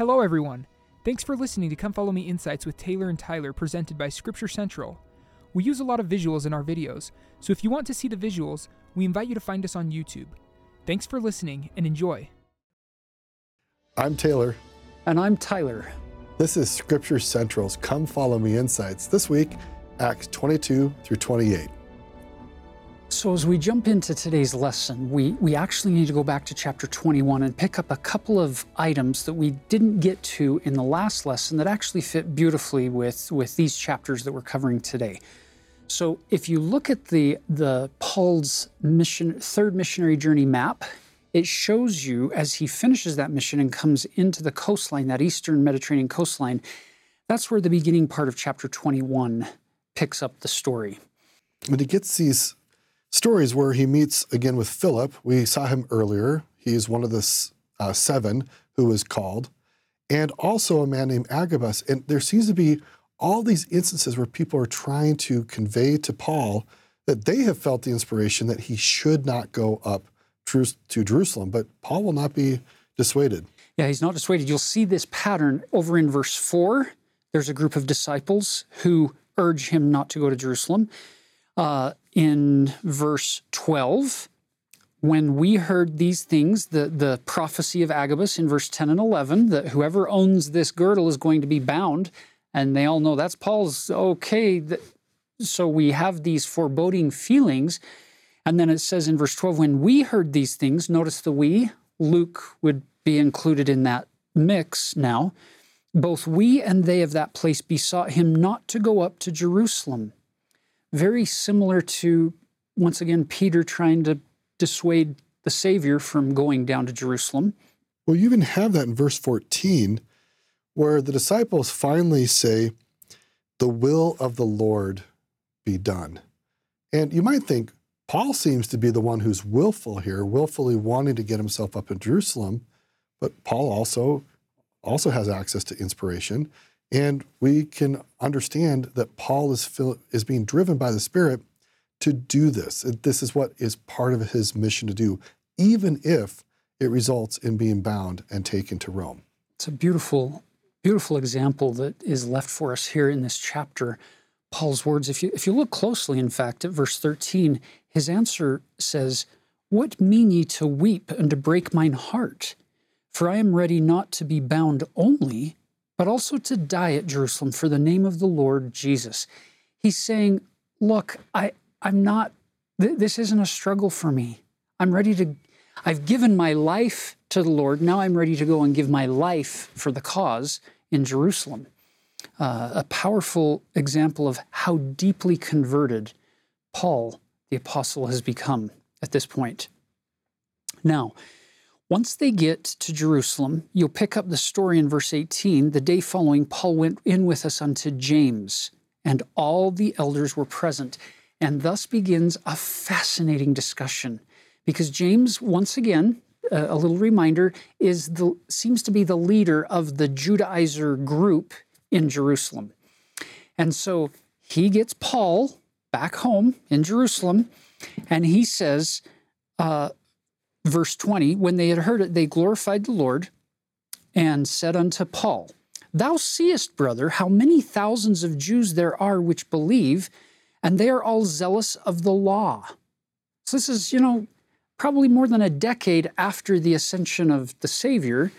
Hello, everyone. Thanks for listening to Come Follow Me Insights with Taylor and Tyler, presented by Scripture Central. We use a lot of visuals in our videos, so if you want to see the visuals, we invite you to find us on YouTube. Thanks for listening and enjoy. I'm Taylor. And I'm Tyler. This is Scripture Central's Come Follow Me Insights. This week, Acts 22 through 28. So, as we jump into today's lesson, we, we actually need to go back to chapter 21 and pick up a couple of items that we didn't get to in the last lesson that actually fit beautifully with, with these chapters that we're covering today. So, if you look at the, the Paul's mission, third missionary journey map, it shows you as he finishes that mission and comes into the coastline, that eastern Mediterranean coastline, that's where the beginning part of chapter 21 picks up the story. When he gets these stories where he meets again with Philip. We saw him earlier. He's one of the uh, seven who was called, and also a man named Agabus. And there seems to be all these instances where people are trying to convey to Paul that they have felt the inspiration that he should not go up to Jerusalem, but Paul will not be dissuaded. Yeah, he's not dissuaded. You'll see this pattern over in verse 4. There's a group of disciples who urge him not to go to Jerusalem. Uh, in verse 12, when we heard these things, the, the prophecy of Agabus in verse 10 and 11, that whoever owns this girdle is going to be bound, and they all know that's Paul's okay. So we have these foreboding feelings. And then it says in verse 12, when we heard these things, notice the we, Luke would be included in that mix now. Both we and they of that place besought him not to go up to Jerusalem very similar to, once again, Peter trying to dissuade the Savior from going down to Jerusalem. Well, you even have that in verse 14, where the disciples finally say, The will of the Lord be done. And you might think, Paul seems to be the one who's willful here, willfully wanting to get himself up in Jerusalem, but Paul also also has access to inspiration. And we can understand that Paul is, is being driven by the Spirit to do this. This is what is part of his mission to do, even if it results in being bound and taken to Rome. It's a beautiful, beautiful example that is left for us here in this chapter. Paul's words, if you, if you look closely, in fact, at verse 13, his answer says, What mean ye to weep and to break mine heart? For I am ready not to be bound only, but also to die at Jerusalem for the name of the Lord Jesus. He's saying, Look, I, I'm not, th- this isn't a struggle for me. I'm ready to, I've given my life to the Lord. Now I'm ready to go and give my life for the cause in Jerusalem. Uh, a powerful example of how deeply converted Paul, the apostle, has become at this point. Now, once they get to Jerusalem, you'll pick up the story in verse 18. The day following, Paul went in with us unto James, and all the elders were present. And thus begins a fascinating discussion. Because James, once again, uh, a little reminder, is the seems to be the leader of the Judaizer group in Jerusalem. And so he gets Paul back home in Jerusalem, and he says, uh, verse 20 when they had heard it, they glorified the Lord and said unto Paul, Thou seest, brother, how many thousands of Jews there are which believe, and they are all zealous of the law. So, this is, you know, probably more than a decade after the ascension of the Savior.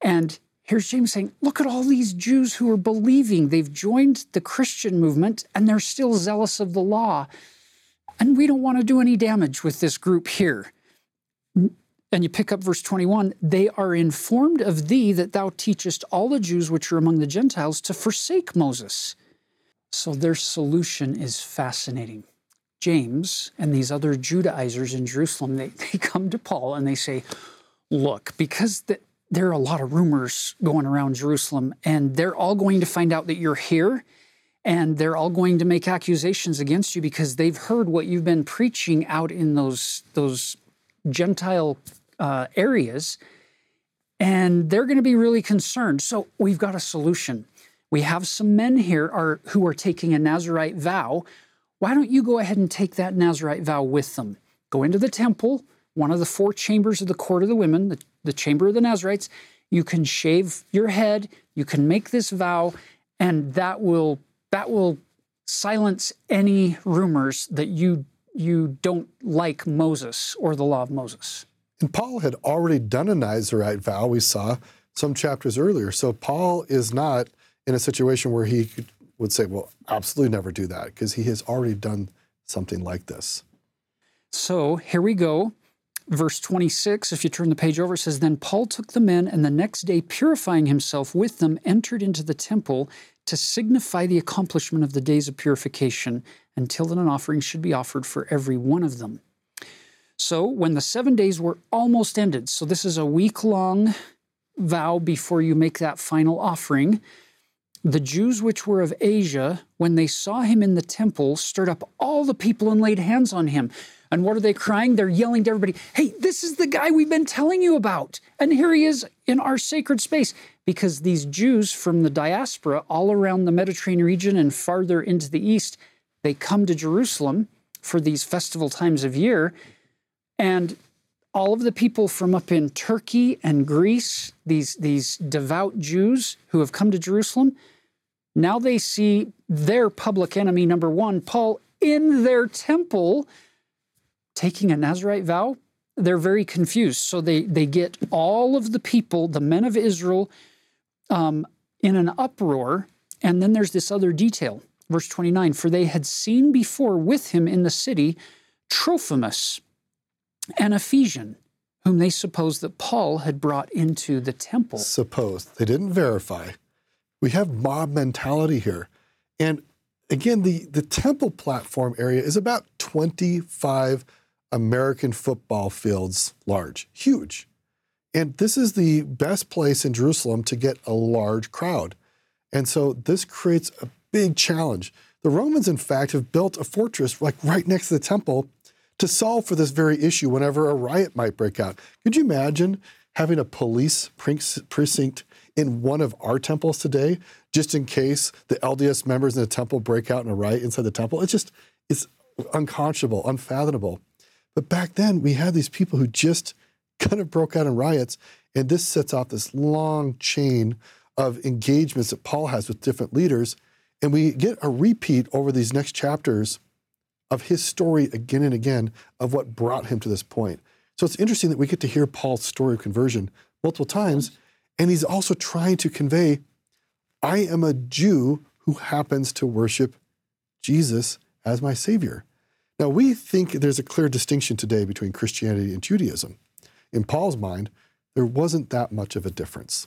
And here's James saying, Look at all these Jews who are believing. They've joined the Christian movement and they're still zealous of the law. And we don't want to do any damage with this group here and you pick up verse 21 they are informed of thee that thou teachest all the Jews which are among the Gentiles to forsake Moses. So their solution is fascinating. James and these other Judaizers in Jerusalem, they, they come to Paul and they say, Look, because the, there are a lot of rumors going around Jerusalem, and they're all going to find out that you're here, and they're all going to make accusations against you because they've heard what you've been preaching out in those, those Gentile uh, areas, and they're going to be really concerned. So we've got a solution. We have some men here are, who are taking a Nazarite vow. Why don't you go ahead and take that Nazarite vow with them? Go into the temple, one of the four chambers of the court of the women, the, the chamber of the Nazarites. You can shave your head, you can make this vow, and that will that will silence any rumors that you you don't like Moses or the law of Moses. And Paul had already done a Nazarite vow, we saw some chapters earlier. So Paul is not in a situation where he could, would say, well, absolutely never do that, because he has already done something like this. So here we go. Verse 26, if you turn the page over, it says, Then Paul took the men, and the next day, purifying himself with them, entered into the temple to signify the accomplishment of the days of purification, until an offering should be offered for every one of them. So when the seven days were almost ended, so this is a week long vow before you make that final offering, the Jews which were of Asia, when they saw him in the temple, stirred up all the people and laid hands on him. And what are they crying? They're yelling to everybody, Hey, this is the guy we've been telling you about. And here he is in our sacred space. Because these Jews from the diaspora all around the Mediterranean region and farther into the east, they come to Jerusalem for these festival times of year. And all of the people from up in Turkey and Greece, these, these devout Jews who have come to Jerusalem, now they see their public enemy, number one, Paul, in their temple taking a Nazarite vow. They're very confused. So they, they get all of the people, the men of Israel, um, in an uproar. And then there's this other detail. Verse 29 For they had seen before with him in the city Trophimus, an Ephesian, whom they supposed that Paul had brought into the temple. Supposed. They didn't verify. We have mob mentality here. And again, the, the temple platform area is about 25 American football fields large, huge. And this is the best place in Jerusalem to get a large crowd. And so this creates a big challenge. The Romans, in fact, have built a fortress like right next to the temple to solve for this very issue whenever a riot might break out. Could you imagine having a police precinct in one of our temples today, just in case the LDS members in the temple break out in a riot inside the temple? It's just, it's unconscionable, unfathomable. But back then, we had these people who just kind of broke out in riots, and this sets off this long chain of engagements that Paul has with different leaders. And we get a repeat over these next chapters of his story again and again of what brought him to this point. So it's interesting that we get to hear Paul's story of conversion multiple times. And he's also trying to convey I am a Jew who happens to worship Jesus as my Savior. Now, we think there's a clear distinction today between Christianity and Judaism. In Paul's mind, there wasn't that much of a difference.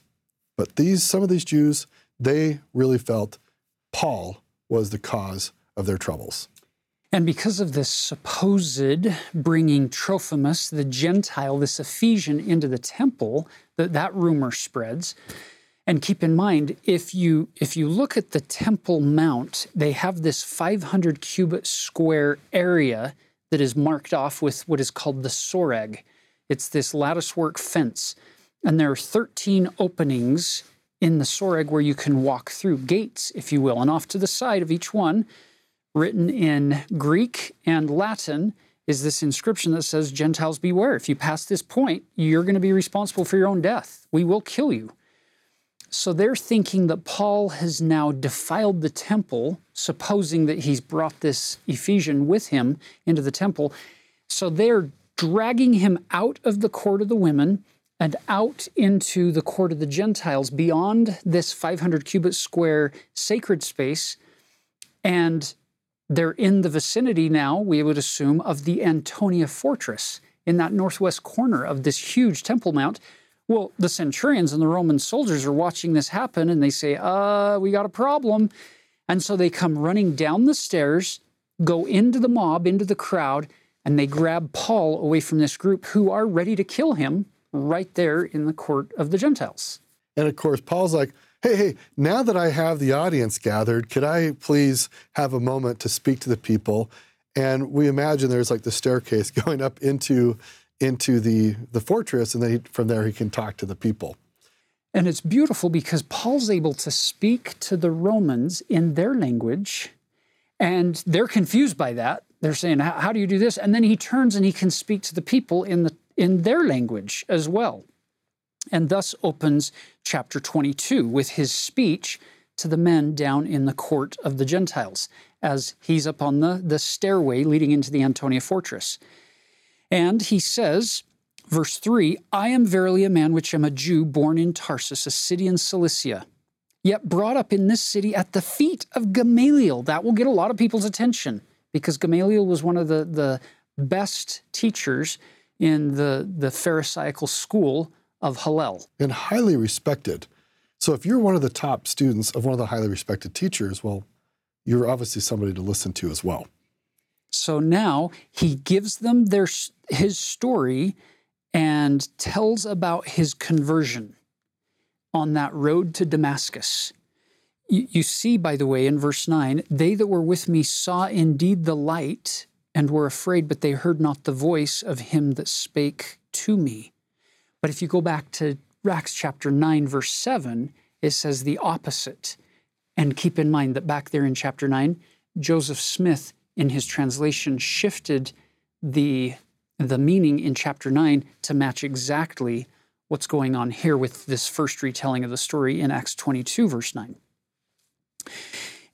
But these, some of these Jews, they really felt Paul was the cause of their troubles. And because of this supposed bringing Trophimus, the Gentile, this Ephesian, into the temple, that, that rumor spreads. And keep in mind, if you if you look at the Temple Mount, they have this 500 cubit square area that is marked off with what is called the soreg. It's this latticework fence, and there are 13 openings in the soreg where you can walk through gates, if you will, and off to the side of each one, written in Greek and Latin, is this inscription that says, Gentiles beware. If you pass this point, you're going to be responsible for your own death. We will kill you. So they're thinking that Paul has now defiled the temple, supposing that he's brought this Ephesian with him into the temple. So they're dragging him out of the court of the women and out into the court of the Gentiles beyond this 500 cubit square sacred space. And they're in the vicinity now, we would assume, of the Antonia fortress in that northwest corner of this huge Temple Mount. Well, the centurions and the Roman soldiers are watching this happen and they say, uh, we got a problem. And so they come running down the stairs, go into the mob, into the crowd, and they grab Paul away from this group who are ready to kill him right there in the court of the Gentiles. And of course, Paul's like, hey, hey, now that I have the audience gathered, could I please have a moment to speak to the people? And we imagine there's like the staircase going up into into the the fortress, and then he, from there he can talk to the people. And it's beautiful because Paul's able to speak to the Romans in their language, and they're confused by that. They're saying, "How do you do this?" And then he turns and he can speak to the people in the in their language as well. and thus opens chapter 22 with his speech to the men down in the court of the Gentiles as he's up on the, the stairway leading into the Antonia fortress. And he says, verse 3 I am verily a man which am a Jew born in Tarsus, a city in Cilicia, yet brought up in this city at the feet of Gamaliel. That will get a lot of people's attention because Gamaliel was one of the, the best teachers in the, the Pharisaical school of Hillel. And highly respected. So if you're one of the top students of one of the highly respected teachers, well, you're obviously somebody to listen to as well. So now he gives them their his story and tells about his conversion on that road to Damascus. You, you see, by the way, in verse 9, they that were with me saw indeed the light and were afraid, but they heard not the voice of him that spake to me. But if you go back to Acts chapter 9, verse 7, it says the opposite. And keep in mind that back there in chapter 9, Joseph Smith, in his translation, shifted the, the meaning in chapter 9 to match exactly what's going on here with this first retelling of the story in Acts 22, verse 9.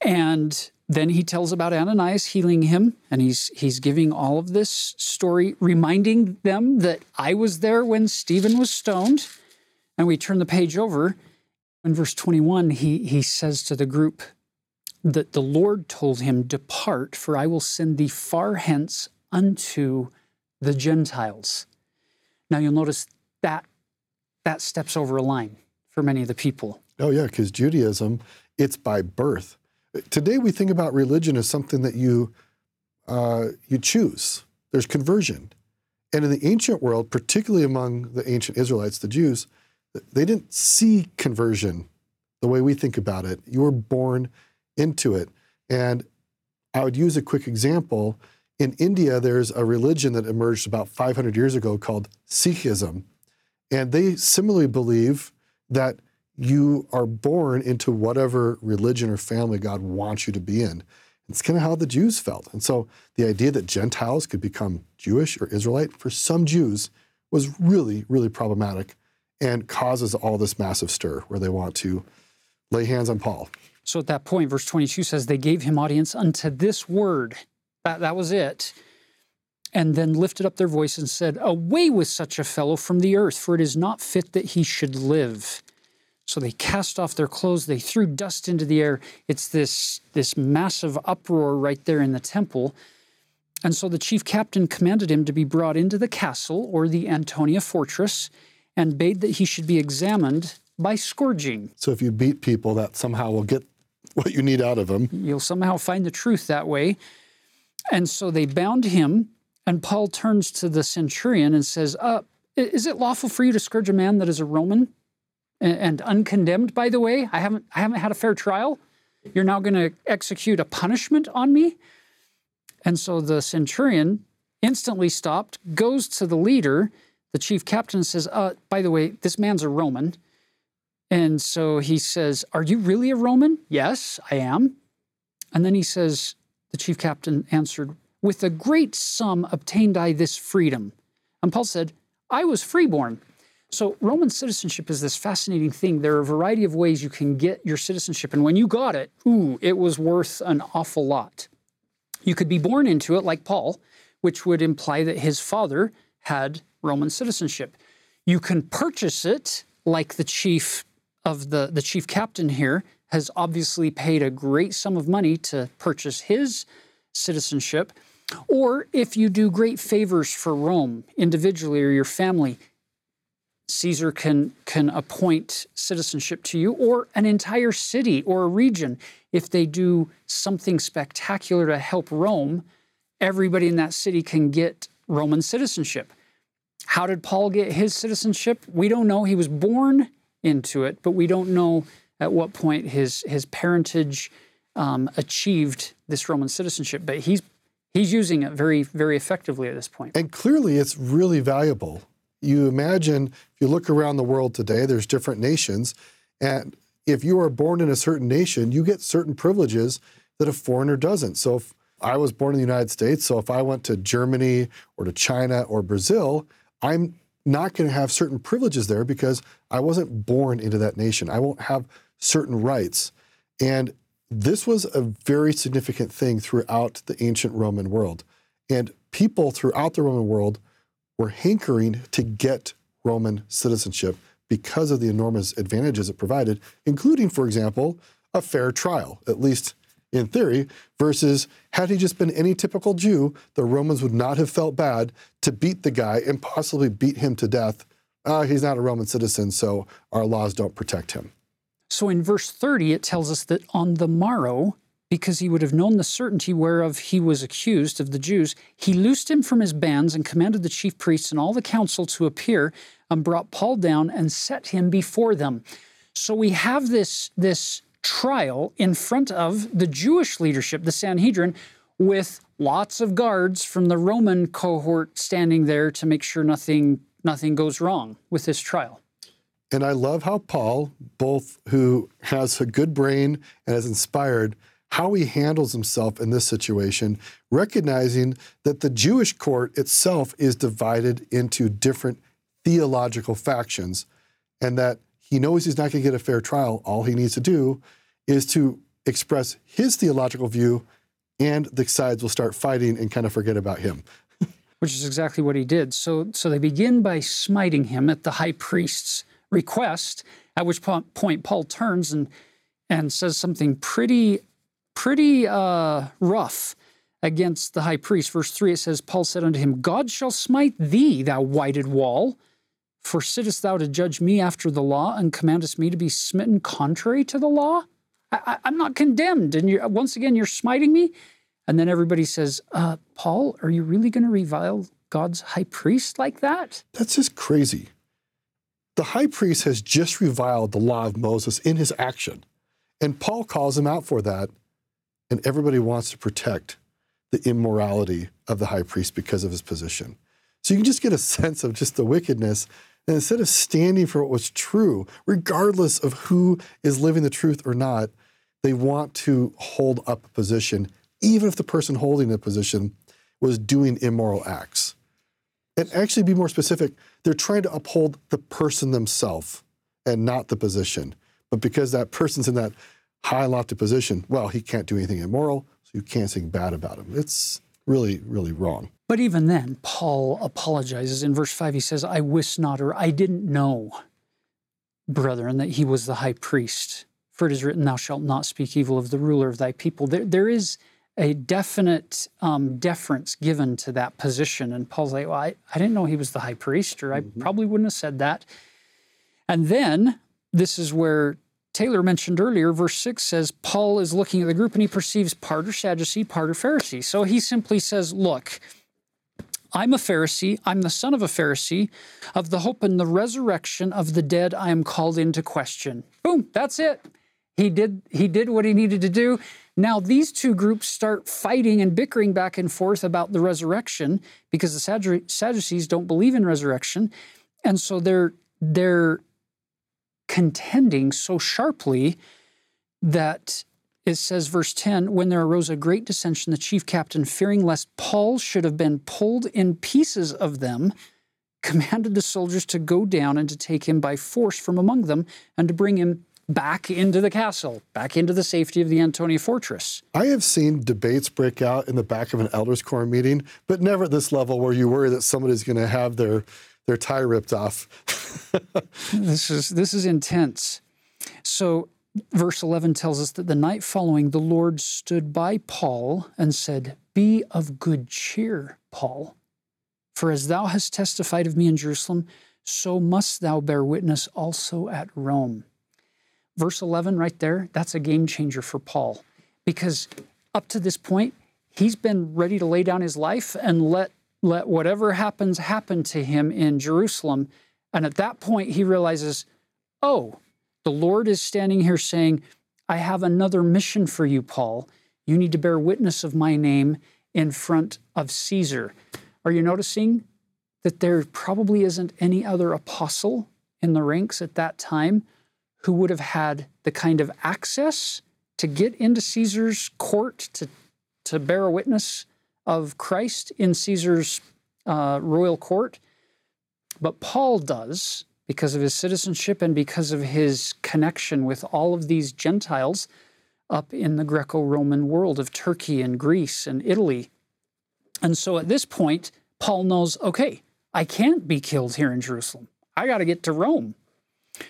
And then he tells about Ananias healing him, and he's he's giving all of this story, reminding them that I was there when Stephen was stoned. And we turn the page over, in verse 21, he, he says to the group that the Lord told him, Depart, for I will send thee far hence unto the Gentiles. Now you'll notice that that steps over a line for many of the people. Oh, yeah, because Judaism, it's by birth. Today we think about religion as something that you uh, you choose. There's conversion. And in the ancient world, particularly among the ancient Israelites, the Jews, they didn't see conversion the way we think about it. You were born into it. And I would use a quick example. In India, there's a religion that emerged about 500 years ago called Sikhism. And they similarly believe that you are born into whatever religion or family God wants you to be in. It's kind of how the Jews felt. And so the idea that Gentiles could become Jewish or Israelite for some Jews was really, really problematic and causes all this massive stir where they want to lay hands on Paul. So at that point, verse 22 says, They gave him audience unto this word. That, that was it. And then lifted up their voice and said, Away with such a fellow from the earth, for it is not fit that he should live. So they cast off their clothes, they threw dust into the air. It's this, this massive uproar right there in the temple. And so the chief captain commanded him to be brought into the castle or the Antonia fortress and bade that he should be examined by scourging. So if you beat people, that somehow will get what you need out of them. You'll somehow find the truth that way. And so they bound him, and Paul turns to the centurion and says, uh, Is it lawful for you to scourge a man that is a Roman and, uncondemned, by the way? I haven't, I haven't had a fair trial. You're now going to execute a punishment on me? And so the centurion instantly stopped, goes to the leader, the chief captain says, uh, by the way, this man's a Roman. And so he says, Are you really a Roman? Yes, I am. And then he says, The chief captain answered, With a great sum obtained I this freedom. And Paul said, I was freeborn. So Roman citizenship is this fascinating thing. There are a variety of ways you can get your citizenship. And when you got it, ooh, it was worth an awful lot. You could be born into it, like Paul, which would imply that his father had Roman citizenship. You can purchase it like the chief of the, the chief captain here has obviously paid a great sum of money to purchase his citizenship. Or if you do great favors for Rome individually or your family, Caesar can, can appoint citizenship to you, or an entire city or a region. If they do something spectacular to help Rome, everybody in that city can get Roman citizenship. How did Paul get his citizenship? We don't know. He was born into it, but we don't know at what point his his parentage um, achieved this Roman citizenship. But he's he's using it very very effectively at this point. And clearly, it's really valuable. You imagine if you look around the world today, there's different nations, and if you are born in a certain nation, you get certain privileges that a foreigner doesn't. So if I was born in the United States, so if I went to Germany or to China or Brazil, I'm not going to have certain privileges there because I wasn't born into that nation. I won't have certain rights. And this was a very significant thing throughout the ancient Roman world. And people throughout the Roman world were hankering to get Roman citizenship because of the enormous advantages it provided, including, for example, a fair trial, at least in theory, versus had he just been any typical Jew, the Romans would not have felt bad to beat the guy and possibly beat him to death. Uh, he's not a Roman citizen, so our laws don't protect him. So in verse 30, it tells us that on the morrow, because he would have known the certainty whereof he was accused of the Jews, he loosed him from his bands and commanded the chief priests and all the council to appear and brought Paul down and set him before them. So we have this, this trial in front of the Jewish leadership, the Sanhedrin, with lots of guards from the Roman cohort standing there to make sure nothing nothing goes wrong with this trial. And I love how Paul, both who has a good brain and is inspired, how he handles himself in this situation, recognizing that the Jewish court itself is divided into different theological factions and that he knows he's not going to get a fair trial. All he needs to do is to express his theological view, and the sides will start fighting and kind of forget about him. Which is exactly what he did. So, so they begin by smiting him at the high priest's request, at which point Paul turns and, and says something pretty, pretty uh, rough against the high priest. Verse 3 it says, Paul said unto him, God shall smite thee, thou whited wall. For sittest thou to judge me after the law, and commandest me to be smitten contrary to the law? I, am not condemned. And you once again, you're smiting me. And then everybody says, uh, Paul, are you really going to revile God's high priest like that? That's just crazy. The high priest has just reviled the law of Moses in his action. And Paul calls him out for that. And everybody wants to protect the immorality of the high priest because of his position. So you can just get a sense of just the wickedness and instead of standing for what was true, regardless of who is living the truth or not, they want to hold up a position, even if the person holding the position was doing immoral acts. And actually, be more specific, they're trying to uphold the person themselves and not the position. But because that person's in that high lofty position, well, he can't do anything immoral, so you can't say bad about him. It's really, really wrong. But even then, Paul apologizes. In verse 5, he says, I wist not, or I didn't know, brethren, that he was the high priest. For it is written, Thou shalt not speak evil of the ruler of thy people. There, there is a definite um, deference given to that position. And Paul's like, Well, I, I didn't know he was the high priest, or I mm-hmm. probably wouldn't have said that. And then this is where Taylor mentioned earlier, verse 6 says, Paul is looking at the group and he perceives part are Sadducee, part are Pharisee. So he simply says, Look, I'm a Pharisee. I'm the son of a Pharisee. Of the hope and the resurrection of the dead, I am called into question. Boom, that's it. He did, he did what he needed to do. Now, these two groups start fighting and bickering back and forth about the resurrection because the Sadducees don't believe in resurrection. And so they're, they're contending so sharply that it says, verse 10 When there arose a great dissension, the chief captain, fearing lest Paul should have been pulled in pieces of them, commanded the soldiers to go down and to take him by force from among them and to bring him back into the castle, back into the safety of the Antonia fortress. I have seen debates break out in the back of an elders' quorum meeting, but never at this level where you worry that somebody's going to have their their tie ripped off. this is this is intense. So verse 11 tells us that the night following, the Lord stood by Paul and said, Be of good cheer, Paul. For as thou hast testified of me in Jerusalem, so must thou bear witness also at Rome. Verse 11, right there, that's a game changer for Paul. Because up to this point, he's been ready to lay down his life and let, let whatever happens happen to him in Jerusalem. And at that point, he realizes, oh, the Lord is standing here saying, I have another mission for you, Paul. You need to bear witness of my name in front of Caesar. Are you noticing that there probably isn't any other apostle in the ranks at that time who would have had the kind of access to get into Caesar's court to, to bear a witness of Christ in Caesar's uh, royal court? but Paul does because of his citizenship and because of his connection with all of these Gentiles up in the Greco Roman world of Turkey and Greece and Italy. And so at this point, Paul knows okay, I can't be killed here in Jerusalem. I got to get to Rome.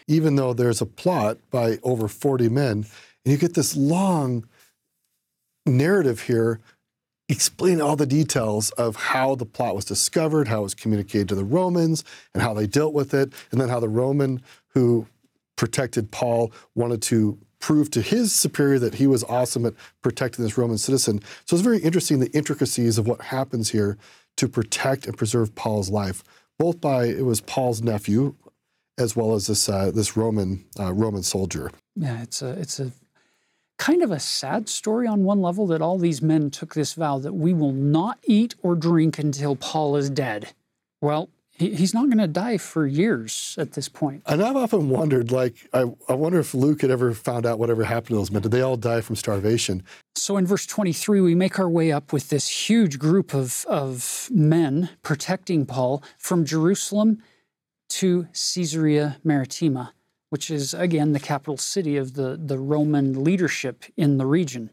Even though there's a plot by over 40 men, and you get this long narrative here explaining all the details of how the plot was discovered, how it was communicated to the Romans, and how they dealt with it, and then how the Roman who protected Paul wanted to prove to his superior that he was awesome at protecting this Roman citizen. So it's very interesting the intricacies of what happens here to protect and preserve Paul's life, both by it was Paul's nephew as well as this uh, this Roman uh, Roman soldier. Yeah, it's a it's a kind of a sad story on one level that all these men took this vow that we will not eat or drink until Paul is dead. Well, he's not going to die for years at this point. And I've often wondered, like, I, I wonder if Luke had ever found out whatever happened to those men. Did they all die from starvation? So in verse 23, we make our way up with this huge group of, of men protecting Paul from Jerusalem to Caesarea Maritima which is again the capital city of the, the Roman leadership in the region.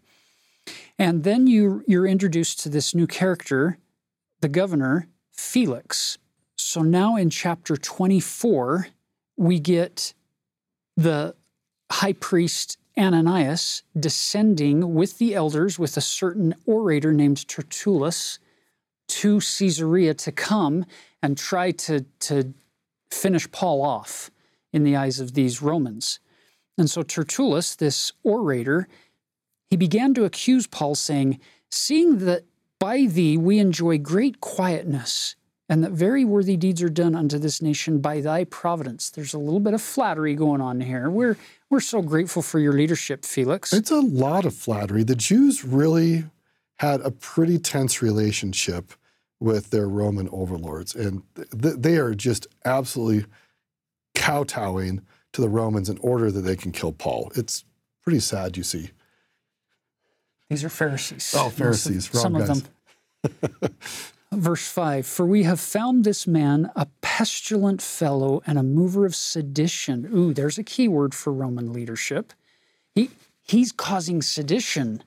And then you, you're introduced to this new character, the governor, Felix. So now in chapter 24, we get the high priest Ananias descending with the elders with a certain orator named Tertullus to Caesarea to come and try to, to finish Paul off in the eyes of these Romans. And so Tertullus, this orator, he began to accuse Paul, saying, Seeing that by thee we enjoy great quietness, and that very worthy deeds are done unto this nation by thy providence. There's a little bit of flattery going on here. We're we're so grateful for your leadership, Felix. It's a lot of flattery. The Jews really had a pretty tense relationship with their Roman overlords, and th- they are just absolutely kowtowing to the Romans in order that they can kill Paul. It's pretty sad, you see. These are Pharisees. Oh, Pharisees, some wrong guys. of them. Verse 5 For we have found this man a pestilent fellow and a mover of sedition. Ooh, there's a key word for Roman leadership. He, he's causing sedition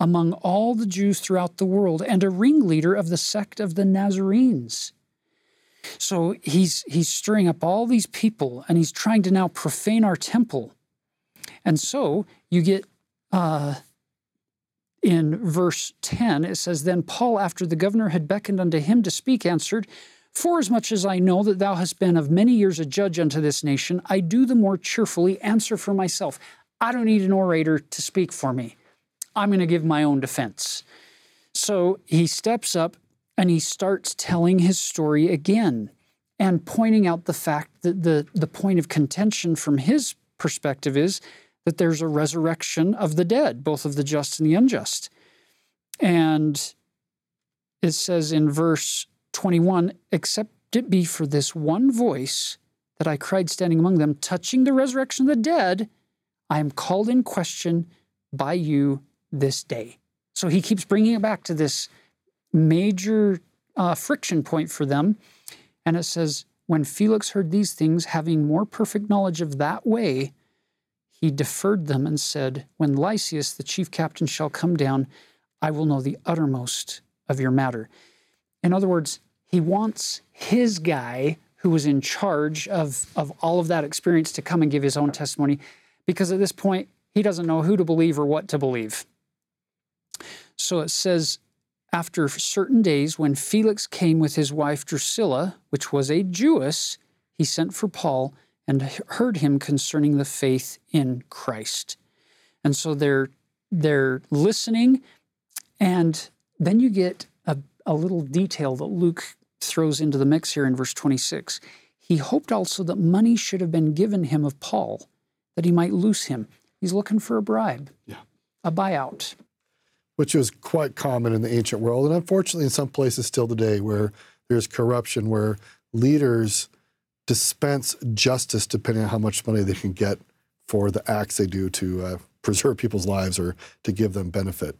among all the Jews throughout the world and a ringleader of the sect of the Nazarenes. So he's he's stirring up all these people, and he's trying to now profane our temple. And so you get uh, in verse 10, it says, Then Paul, after the governor had beckoned unto him to speak, answered, Forasmuch as I know that thou hast been of many years a judge unto this nation, I do the more cheerfully answer for myself. I don't need an orator to speak for me. I'm going to give my own defense. So he steps up and he starts telling his story again and pointing out the fact that the, the point of contention from his perspective is that there's a resurrection of the dead, both of the just and the unjust. And it says in verse 21 Except it be for this one voice that I cried standing among them, touching the resurrection of the dead, I am called in question by you this day. So he keeps bringing it back to this major uh, friction point for them. And it says, When Felix heard these things, having more perfect knowledge of that way, he deferred them and said, When Lysias, the chief captain, shall come down, I will know the uttermost of your matter. In other words, he wants his guy who was in charge of, of all of that experience to come and give his own testimony, because at this point, he doesn't know who to believe or what to believe. So it says after certain days, when Felix came with his wife Drusilla, which was a Jewess, he sent for Paul and heard him concerning the faith in Christ. And so they're they're listening, and then you get a, a little detail that Luke throws into the mix here in verse 26. He hoped also that money should have been given him of Paul, that he might loose him. He's looking for a bribe, yeah. a buyout which was quite common in the ancient world, and unfortunately in some places still today, where there's corruption, where leaders dispense justice depending on how much money they can get for the acts they do to uh, preserve people's lives or to give them benefit.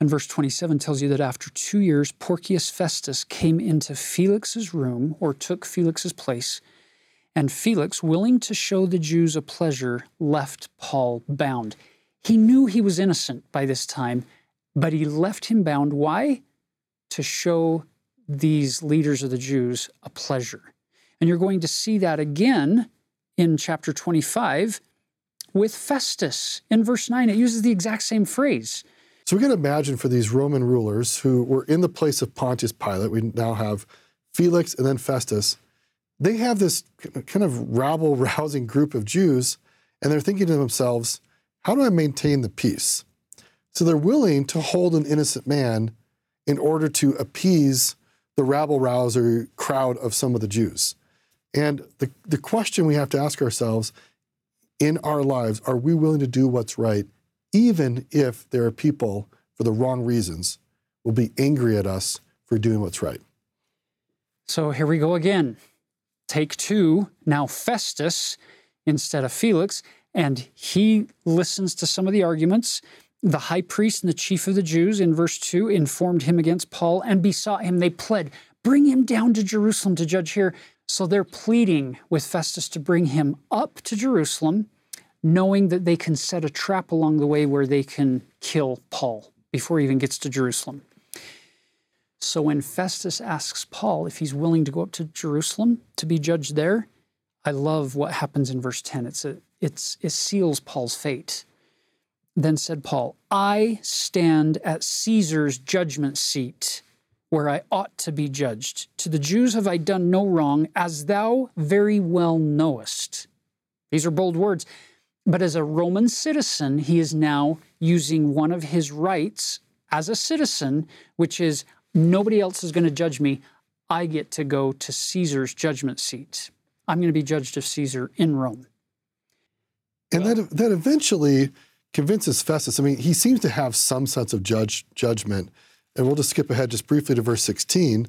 And verse 27 tells you that after two years, Porcius Festus came into Felix's room or took Felix's place. And Felix, willing to show the Jews a pleasure, left Paul bound. He knew he was innocent by this time, but he left him bound. Why? To show these leaders of the Jews a pleasure. And you're going to see that again in chapter 25 with Festus. In verse 9, it uses the exact same phrase. So we can imagine for these Roman rulers who were in the place of Pontius Pilate, we now have Felix and then Festus. They have this kind of rabble rousing group of Jews, and they're thinking to themselves, how do I maintain the peace? So they're willing to hold an innocent man in order to appease the rabble rouser crowd of some of the Jews. And the, the question we have to ask ourselves in our lives are we willing to do what's right, even if there are people for the wrong reasons will be angry at us for doing what's right? So here we go again. Take two, now Festus instead of Felix, and he listens to some of the arguments. The high priest and the chief of the Jews in verse 2 informed him against Paul and besought him. They pled, Bring him down to Jerusalem to judge here. So they're pleading with Festus to bring him up to Jerusalem, knowing that they can set a trap along the way where they can kill Paul before he even gets to Jerusalem. So when Festus asks Paul if he's willing to go up to Jerusalem to be judged there, I love what happens in verse 10. It's a, it's, it seals Paul's fate. Then said Paul, I stand at Caesar's judgment seat where I ought to be judged. To the Jews have I done no wrong, as thou very well knowest. These are bold words. But as a Roman citizen, he is now using one of his rights as a citizen, which is nobody else is going to judge me. I get to go to Caesar's judgment seat. I'm going to be judged of Caesar in Rome. And that, that eventually convinces Festus. I mean, he seems to have some sense of judge, judgment and we'll just skip ahead just briefly to verse 16.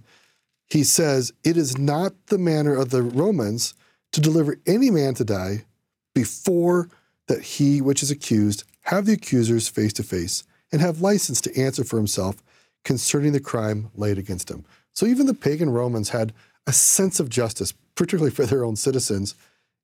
He says, It is not the manner of the Romans to deliver any man to die before that he which is accused have the accusers face to face and have license to answer for himself concerning the crime laid against him. So even the pagan Romans had a sense of justice, particularly for their own citizens,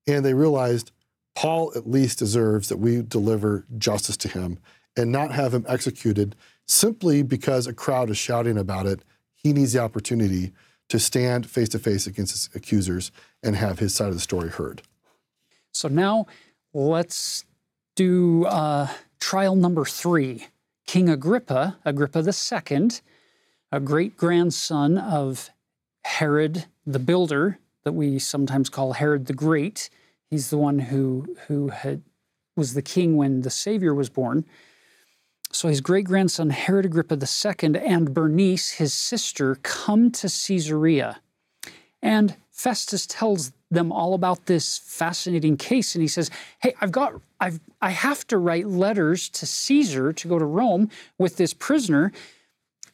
and they realized Paul at least deserves that we deliver justice to him and not have him executed simply because a crowd is shouting about it. He needs the opportunity to stand face to face against his accusers and have his side of the story heard. So now let's do uh, trial number three. King Agrippa, Agrippa II, a great grandson of Herod the Builder, that we sometimes call Herod the Great. He's the one who, who had, was the king when the Savior was born. So his great grandson Herod Agrippa II and Bernice, his sister, come to Caesarea. And Festus tells them all about this fascinating case and he says, "Hey, I've got I've I have to write letters to Caesar to go to Rome with this prisoner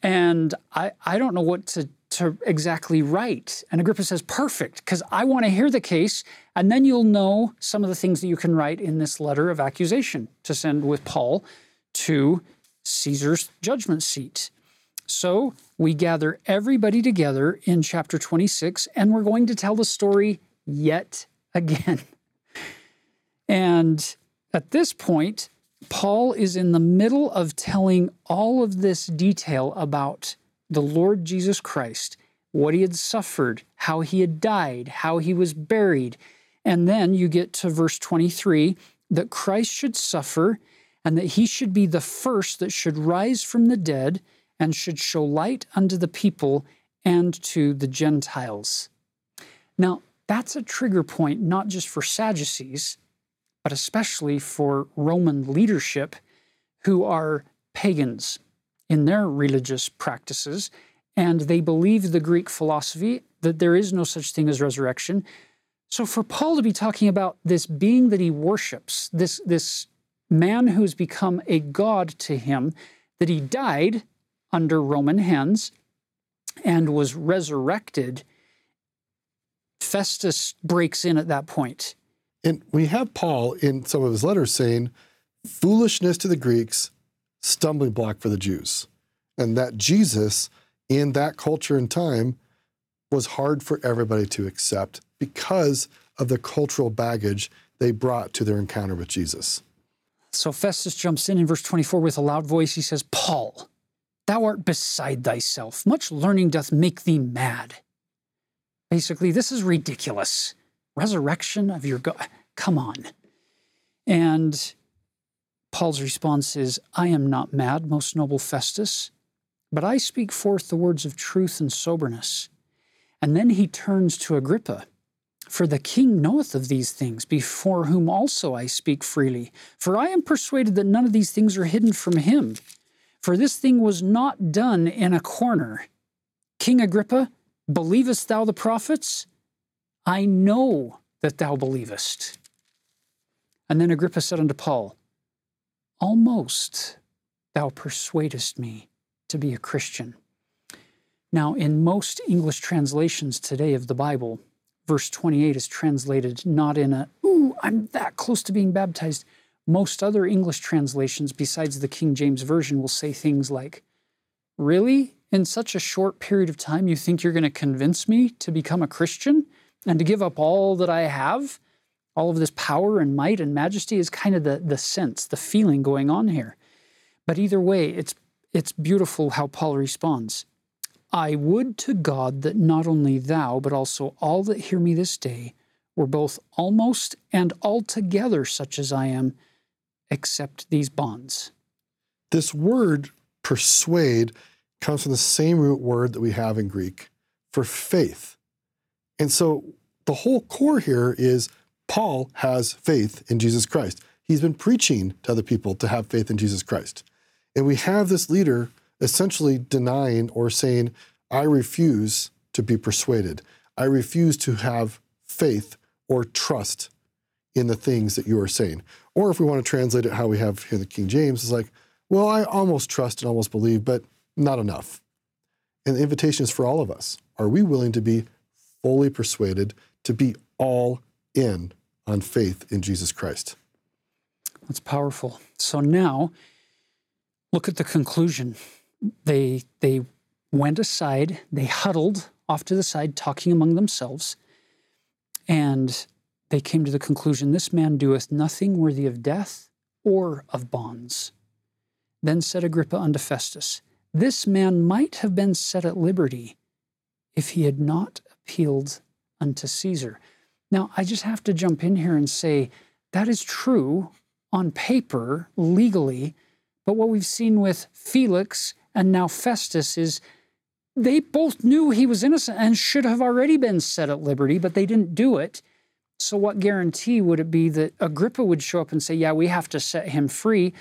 and I I don't know what to to exactly right? And Agrippa says, "Perfect, cuz I want to hear the case and then you'll know some of the things that you can write in this letter of accusation to send with Paul to Caesar's judgment seat. So we gather everybody together in chapter 26, and we're going to tell the story yet again. And at this point, Paul is in the middle of telling all of this detail about the Lord Jesus Christ, what he had suffered, how he had died, how he was buried. And then you get to verse 23 that Christ should suffer and that he should be the first that should rise from the dead and should show light unto the people and to the Gentiles. Now, that's a trigger point not just for Sadducees, but especially for Roman leadership who are pagans in their religious practices, and they believe the Greek philosophy that there is no such thing as resurrection. So for Paul to be talking about this being that he worships, this, this man who's become a god to him, that he died under Roman hands and was resurrected, Festus breaks in at that point. And we have Paul in some of his letters saying, foolishness to the Greeks, stumbling block for the Jews. and that Jesus, in that culture and time, was hard for everybody to accept because of the cultural baggage they brought to their encounter with Jesus. So Festus jumps in in verse 24 with a loud voice. He says, Paul, thou art beside thyself. Much learning doth make thee mad. Basically, this is ridiculous. Resurrection of your God. Come on. And Paul's response is, I am not mad, most noble Festus, but I speak forth the words of truth and soberness. And then he turns to Agrippa. For the king knoweth of these things, before whom also I speak freely. For I am persuaded that none of these things are hidden from him. For this thing was not done in a corner. King Agrippa, believest thou the prophets? I know that thou believest. And then Agrippa said unto Paul, Almost thou persuadest me to be a Christian. Now, in most English translations today of the Bible, verse 28 is translated not in a, ooh, I'm that close to being baptized. Most other English translations, besides the King James Version, will say things like, Really? In such a short period of time, you think you're going to convince me to become a Christian and to give up all that I have? All of this power and might and majesty is kind of the, the sense, the feeling going on here. But either way, it's, it's beautiful how Paul responds. I would to God that not only thou, but also all that hear me this day were both almost and altogether such as I am, except these bonds. This word persuade comes from the same root word that we have in Greek for faith. And so the whole core here is Paul has faith in Jesus Christ. He's been preaching to other people to have faith in Jesus Christ. And we have this leader essentially denying or saying, I refuse to be persuaded. I refuse to have faith or trust in the things that you are saying. Or if we want to translate it how we have here in the King James, it's like, well, I almost trust and almost believe, but not enough. And the invitation is for all of us. Are we willing to be fully persuaded, to be all in on faith in Jesus Christ? That's powerful. So now, look at the conclusion they they went aside, they huddled off to the side, talking among themselves, and they came to the conclusion this man doeth nothing worthy of death or of bonds. Then said Agrippa unto Festus, This man might have been set at liberty if he had not appealed unto Caesar. Now, I just have to jump in here and say that is true on paper, legally, but what we've seen with Felix and now Festus is they both knew he was innocent and should have already been set at liberty, but they didn't do it. So, what guarantee would it be that Agrippa would show up and say, Yeah, we have to set him free?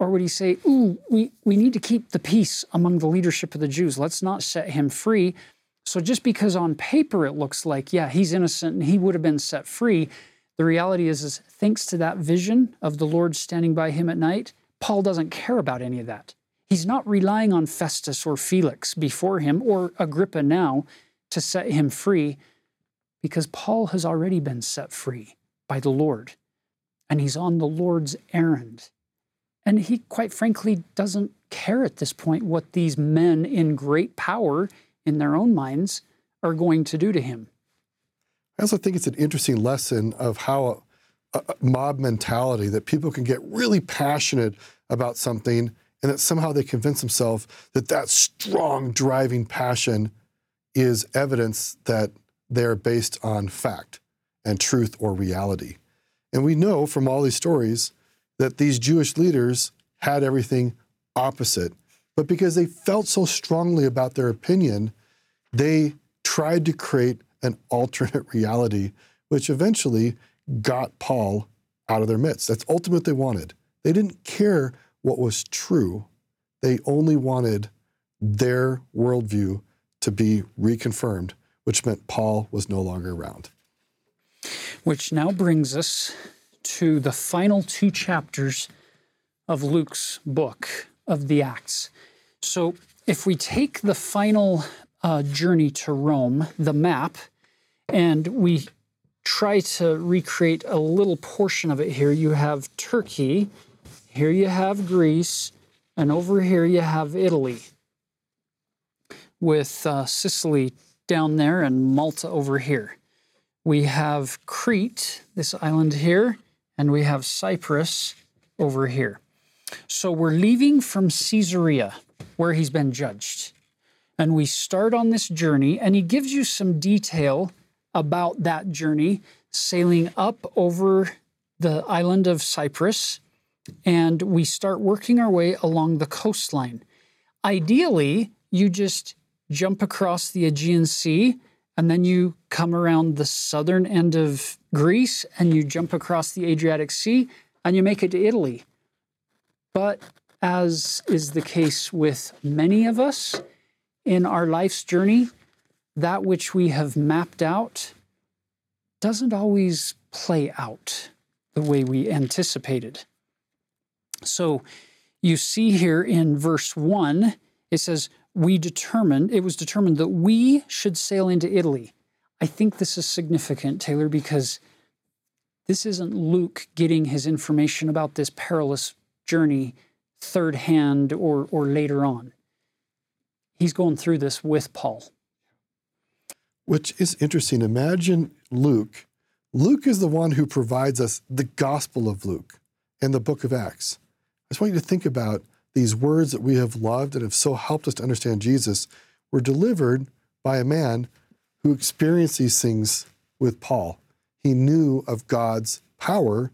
Or would he say, Ooh, we, we need to keep the peace among the leadership of the Jews. Let's not set him free. So, just because on paper it looks like, yeah, he's innocent and he would have been set free, the reality is, is thanks to that vision of the Lord standing by him at night, Paul doesn't care about any of that. He's not relying on Festus or Felix before him or Agrippa now to set him free because Paul has already been set free by the Lord and he's on the Lord's errand. And he, quite frankly, doesn't care at this point what these men in great power in their own minds are going to do to him. I also think it's an interesting lesson of how a, a mob mentality that people can get really passionate about something and that somehow they convince themselves that that strong driving passion is evidence that they're based on fact and truth or reality. And we know from all these stories that these Jewish leaders had everything opposite. But because they felt so strongly about their opinion, they tried to create an alternate reality, which eventually got Paul out of their midst. That's ultimately what they wanted. They didn't care what was true. They only wanted their worldview to be reconfirmed, which meant Paul was no longer around. Which now brings us to the final two chapters of Luke's book of the Acts. So, if we take the final uh, journey to Rome, the map, and we try to recreate a little portion of it here, you have Turkey, here you have Greece, and over here you have Italy. with uh, Sicily down there and Malta over here. We have Crete, this island here, and we have Cyprus over here. So we're leaving from Caesarea, where he's been judged. And we start on this journey, and he gives you some detail about that journey, sailing up over the island of Cyprus, and we start working our way along the coastline. Ideally, you just jump across the Aegean Sea and then you come around the southern end of Greece and you jump across the Adriatic Sea and you make it to Italy. But as is the case with many of us in our life's journey, that which we have mapped out doesn't always play out the way we anticipated. So you see here in verse 1, it says, We determined, it was determined that we should sail into Italy. I think this is significant, Taylor, because this isn't Luke getting his information about this perilous journey third hand or, or later on. He's going through this with Paul. Which is interesting. Imagine Luke. Luke is the one who provides us the Gospel of Luke and the book of Acts. I just want you to think about these words that we have loved and have so helped us to understand Jesus were delivered by a man who experienced these things with Paul. He knew of God's power,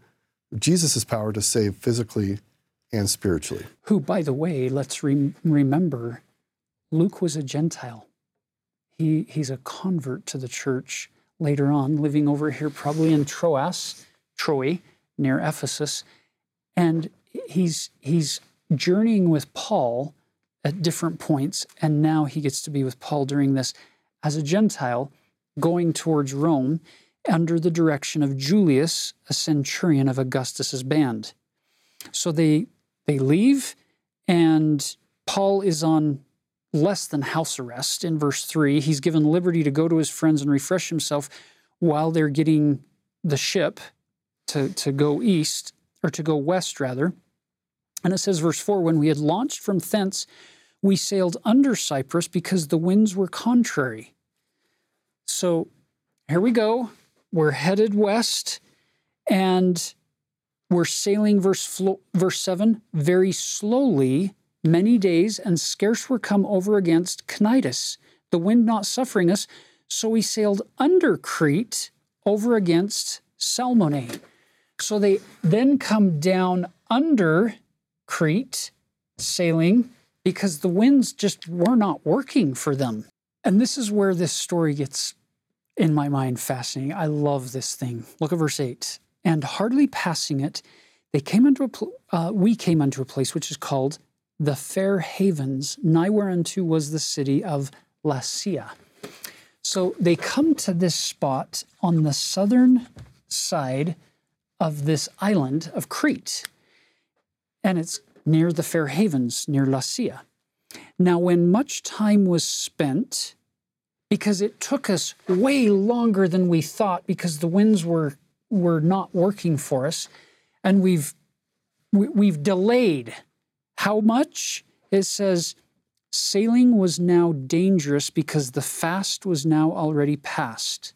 Jesus' power to save physically and spiritually. Who, by the way, let's re- remember, Luke was a Gentile. He, he's a convert to the church later on, living over here, probably in Troas, Troy, near Ephesus. And he's he's journeying with Paul at different points, and now he gets to be with Paul during this as a Gentile going towards Rome under the direction of Julius, a centurion of Augustus's band. So they they leave, and Paul is on less than house arrest in verse 3. He's given liberty to go to his friends and refresh himself while they're getting the ship to, to go east or to go west rather. And it says, verse 4 When we had launched from thence, we sailed under Cyprus because the winds were contrary. So here we go. We're headed west and we're sailing, verse, flo- verse 7, very slowly, many days, and scarce were come over against Cnidus, the wind not suffering us. So we sailed under Crete over against Salmone. So they then come down under Crete, sailing, because the winds just were not working for them. And this is where this story gets, in my mind, fascinating. I love this thing. Look at verse 8. And hardly passing it, they came into a pl- uh, we came unto a place which is called the Fair Havens, nigh whereunto was the city of Lasea. So they come to this spot on the southern side of this island of Crete. And it's near the Fair Havens, near Lasea. Now, when much time was spent, because it took us way longer than we thought because the winds were, were not working for us, and we've, we, have we have delayed. How much? It says, sailing was now dangerous because the fast was now already past.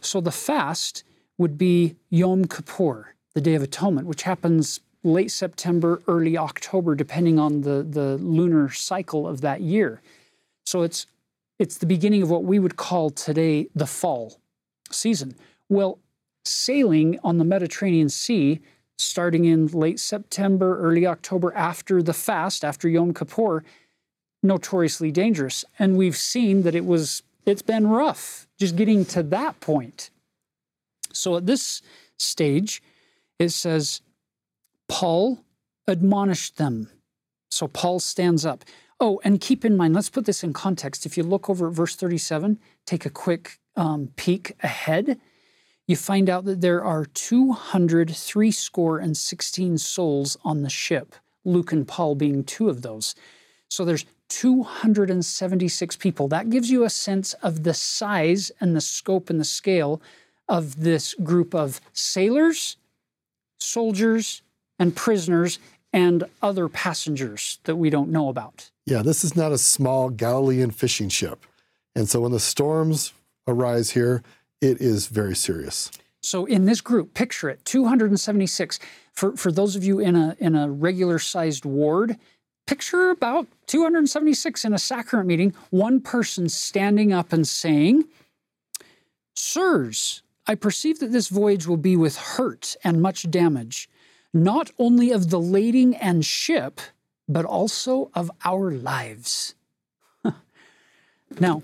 So the fast would be Yom Kippur, the Day of Atonement, which happens late September, early October, depending on the, the lunar cycle of that year. So it's it's the beginning of what we would call today the fall season. Well, sailing on the Mediterranean Sea, starting in late September, early October, after the fast, after Yom Kippur, notoriously dangerous. And we've seen that it was it's been rough just getting to that point. So at this stage, it says, Paul admonished them. So Paul stands up. Oh, and keep in mind, let's put this in context. If you look over at verse 37, take a quick um, peek ahead, you find out that there are 203 score and 16 souls on the ship, Luke and Paul being two of those. So there's 276 people. That gives you a sense of the size and the scope and the scale of this group of sailors, soldiers, and prisoners and other passengers that we don't know about. Yeah, this is not a small Galilean fishing ship. And so when the storms arise here, it is very serious. So in this group, picture it, 276. For, for those of you in a, in a regular sized ward, picture about 276 in a sacrament meeting, one person standing up and saying, Sirs, I perceive that this voyage will be with hurt and much damage, not only of the lading and ship, but also of our lives. now,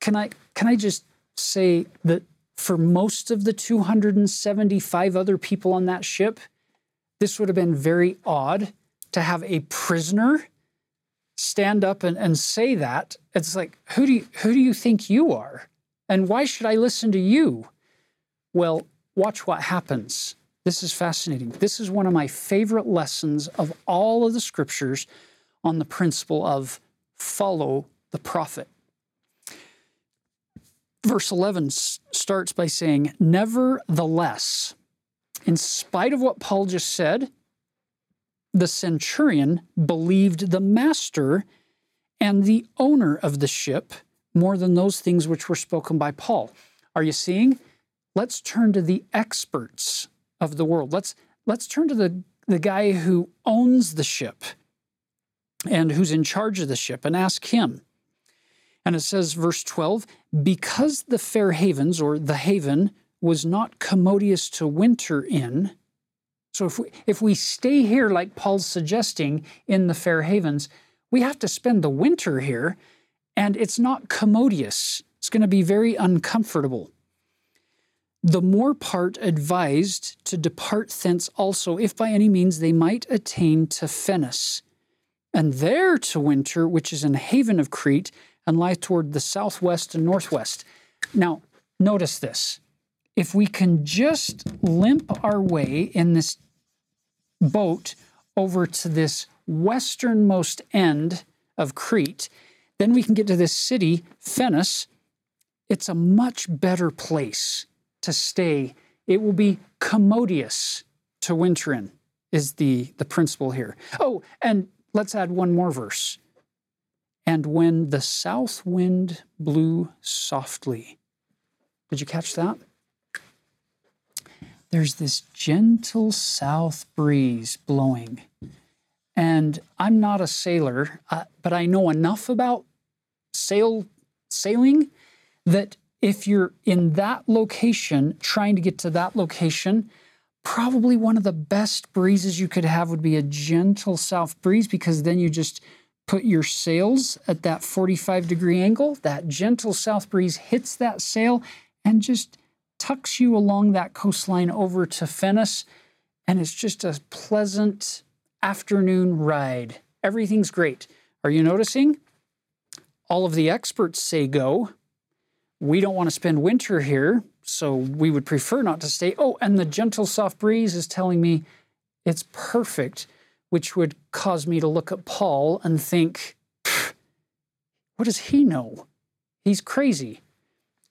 can I can I just say that for most of the 275 other people on that ship, this would have been very odd to have a prisoner stand up and, and say that. It's like, who do you who do you think you are? And why should I listen to you? Well, watch what happens. This is fascinating. This is one of my favorite lessons of all of the scriptures on the principle of follow the prophet. Verse 11 starts by saying, Nevertheless, in spite of what Paul just said, the centurion believed the master and the owner of the ship more than those things which were spoken by Paul. Are you seeing? Let's turn to the experts of the world. Let's let's turn to the, the guy who owns the ship and who's in charge of the ship and ask him. And it says, verse 12, because the fair havens or the haven was not commodious to winter in. So if we, if we stay here, like Paul's suggesting in the fair havens, we have to spend the winter here and it's not commodious. It's going to be very uncomfortable. The more part advised to depart thence also, if by any means they might attain to Phenice, and there to winter, which is in haven of Crete, and lie toward the southwest and northwest. Now, notice this. If we can just limp our way in this boat over to this westernmost end of Crete, then we can get to this city, Phenice. It's a much better place to stay. It will be commodious to winter in, is the, the principle here. Oh, and let's add one more verse. And when the south wind blew softly. Did you catch that? There's this gentle south breeze blowing. And I'm not a sailor, uh, but I know enough about sail sailing that if you're in that location trying to get to that location probably one of the best breezes you could have would be a gentle south breeze because then you just put your sails at that 45 degree angle. That gentle south breeze hits that sail and just tucks you along that coastline over to Phenice and it's just a pleasant afternoon ride. Everything's great. Are you noticing? All of the experts say go. We don't want to spend winter here, so we would prefer not to stay. Oh, and the gentle soft breeze is telling me it's perfect, which would cause me to look at Paul and think, what does he know? He's crazy.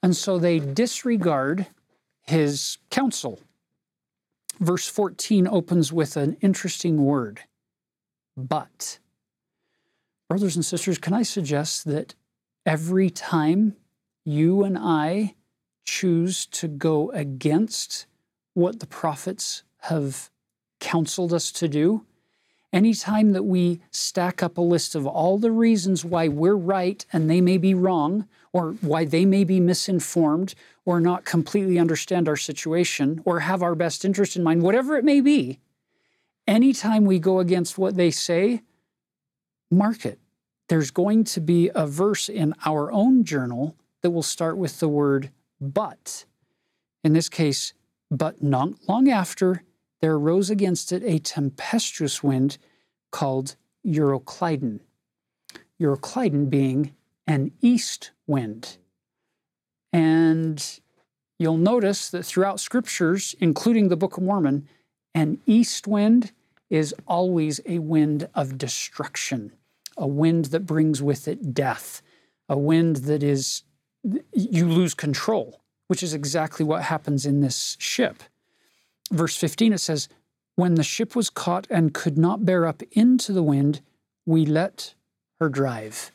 And so they disregard his counsel. Verse 14 opens with an interesting word, but. Brothers and sisters, can I suggest that every time you and I choose to go against what the prophets have counseled us to do, anytime that we stack up a list of all the reasons why we're right and they may be wrong, or why they may be misinformed, or not completely understand our situation, or have our best interest in mind, whatever it may be, anytime we go against what they say, mark it. There's going to be a verse in our own journal that will start with the word but. In this case, but not long after, there arose against it a tempestuous wind called Euroclydon. Euroclydon being an east wind. And you'll notice that throughout scriptures, including the Book of Mormon, an east wind is always a wind of destruction, a wind that brings with it death, a wind that is, you lose control, which is exactly what happens in this ship. Verse 15, it says, When the ship was caught and could not bear up into the wind, we let her drive.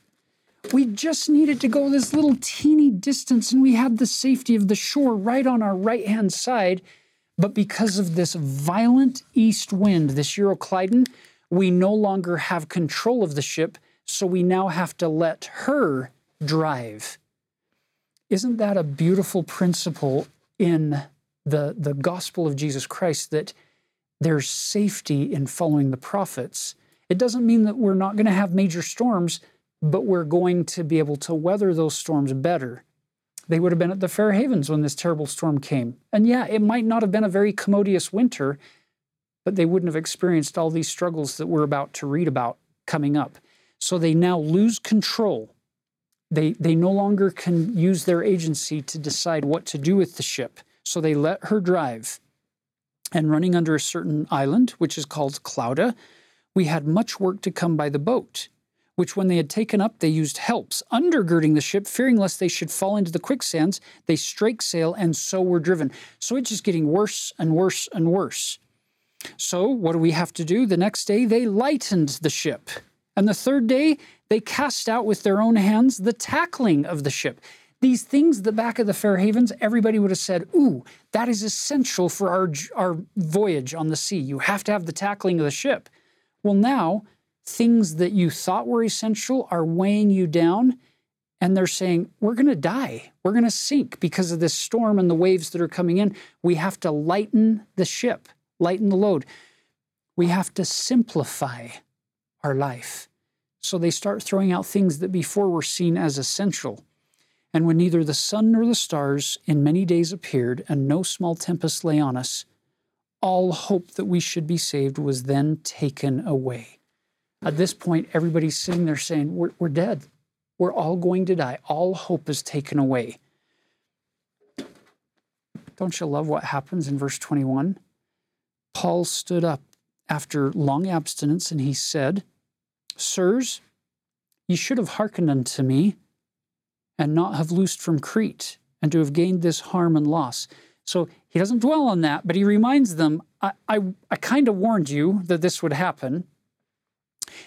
We just needed to go this little teeny distance and we had the safety of the shore right on our right hand side. But because of this violent east wind, this Euroclydon, we no longer have control of the ship, so we now have to let her drive. Isn't that a beautiful principle in the, the gospel of Jesus Christ that there's safety in following the prophets? It doesn't mean that we're not going to have major storms, but we're going to be able to weather those storms better. They would have been at the Fair Havens when this terrible storm came. And yeah, it might not have been a very commodious winter, but they wouldn't have experienced all these struggles that we're about to read about coming up. So they now lose control. They, they no longer can use their agency to decide what to do with the ship. So they let her drive. And running under a certain island, which is called Clauda, we had much work to come by the boat, which when they had taken up, they used helps, undergirding the ship, fearing lest they should fall into the quicksands. They strake sail and so were driven. So it's just getting worse and worse and worse. So, what do we have to do? The next day, they lightened the ship. And the third day, they cast out with their own hands the tackling of the ship. These things, the back of the Fair Havens, everybody would have said, Ooh, that is essential for our, our voyage on the sea. You have to have the tackling of the ship. Well, now, things that you thought were essential are weighing you down, and they're saying, We're going to die. We're going to sink because of this storm and the waves that are coming in. We have to lighten the ship lighten the load. We have to simplify our life. So they start throwing out things that before were seen as essential. And when neither the sun nor the stars in many days appeared, and no small tempest lay on us, all hope that we should be saved was then taken away. At this point, everybody's sitting there saying, We're, we're dead. We're all going to die. All hope is taken away. Don't you love what happens in verse 21? Paul stood up after long abstinence and he said, Sirs, ye should have hearkened unto me and not have loosed from Crete and to have gained this harm and loss. So he doesn't dwell on that, but he reminds them, I, I, I kind of warned you that this would happen.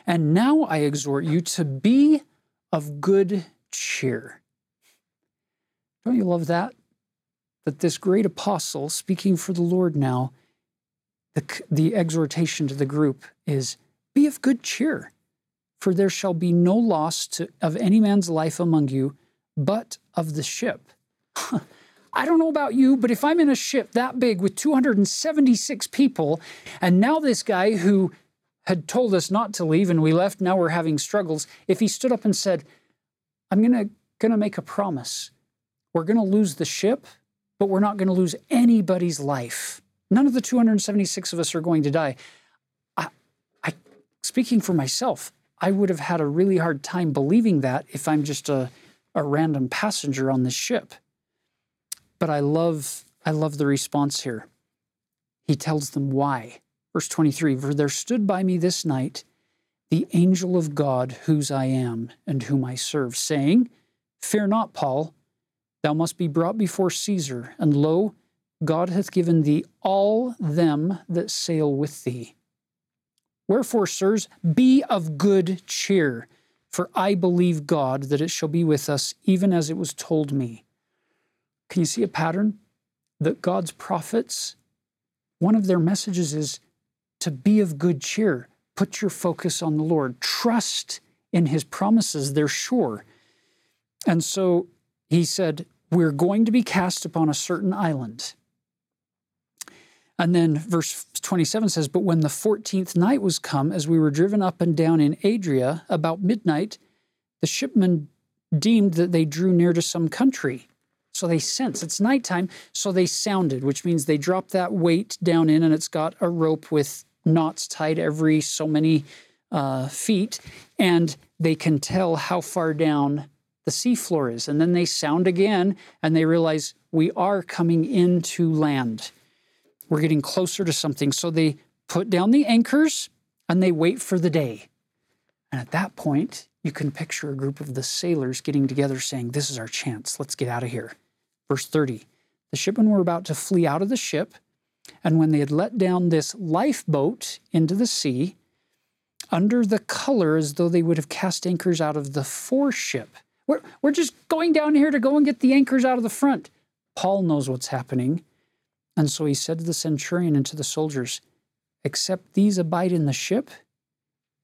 And now I exhort you to be of good cheer. Don't you love that? That this great apostle, speaking for the Lord now, the, the exhortation to the group is be of good cheer, for there shall be no loss to, of any man's life among you, but of the ship. I don't know about you, but if I'm in a ship that big with 276 people, and now this guy who had told us not to leave and we left, now we're having struggles, if he stood up and said, I'm gonna, gonna make a promise. We're gonna lose the ship, but we're not gonna lose anybody's life. None of the 276 of us are going to die. I, I, speaking for myself, I would have had a really hard time believing that if I'm just a, a random passenger on this ship. But I love, I love the response here. He tells them why. Verse 23 For there stood by me this night the angel of God, whose I am and whom I serve, saying, Fear not, Paul, thou must be brought before Caesar, and lo, God hath given thee all them that sail with thee. Wherefore, sirs, be of good cheer, for I believe God that it shall be with us even as it was told me. Can you see a pattern? That God's prophets, one of their messages is to be of good cheer. Put your focus on the Lord. Trust in his promises, they're sure. And so he said, We're going to be cast upon a certain island. And then verse 27 says, But when the 14th night was come, as we were driven up and down in Adria about midnight, the shipmen deemed that they drew near to some country. So they sense it's nighttime, so they sounded, which means they drop that weight down in, and it's got a rope with knots tied every so many uh, feet, and they can tell how far down the seafloor is. And then they sound again, and they realize we are coming into land. We're getting closer to something. So they put down the anchors and they wait for the day. And at that point, you can picture a group of the sailors getting together saying, This is our chance. Let's get out of here. Verse 30 The shipmen were about to flee out of the ship, And when they had let down this lifeboat into the sea, under the color as though they would have cast anchors out of the foreship. We're, we're just going down here to go and get the anchors out of the front. Paul knows what's happening. And so he said to the centurion and to the soldiers, Except these abide in the ship,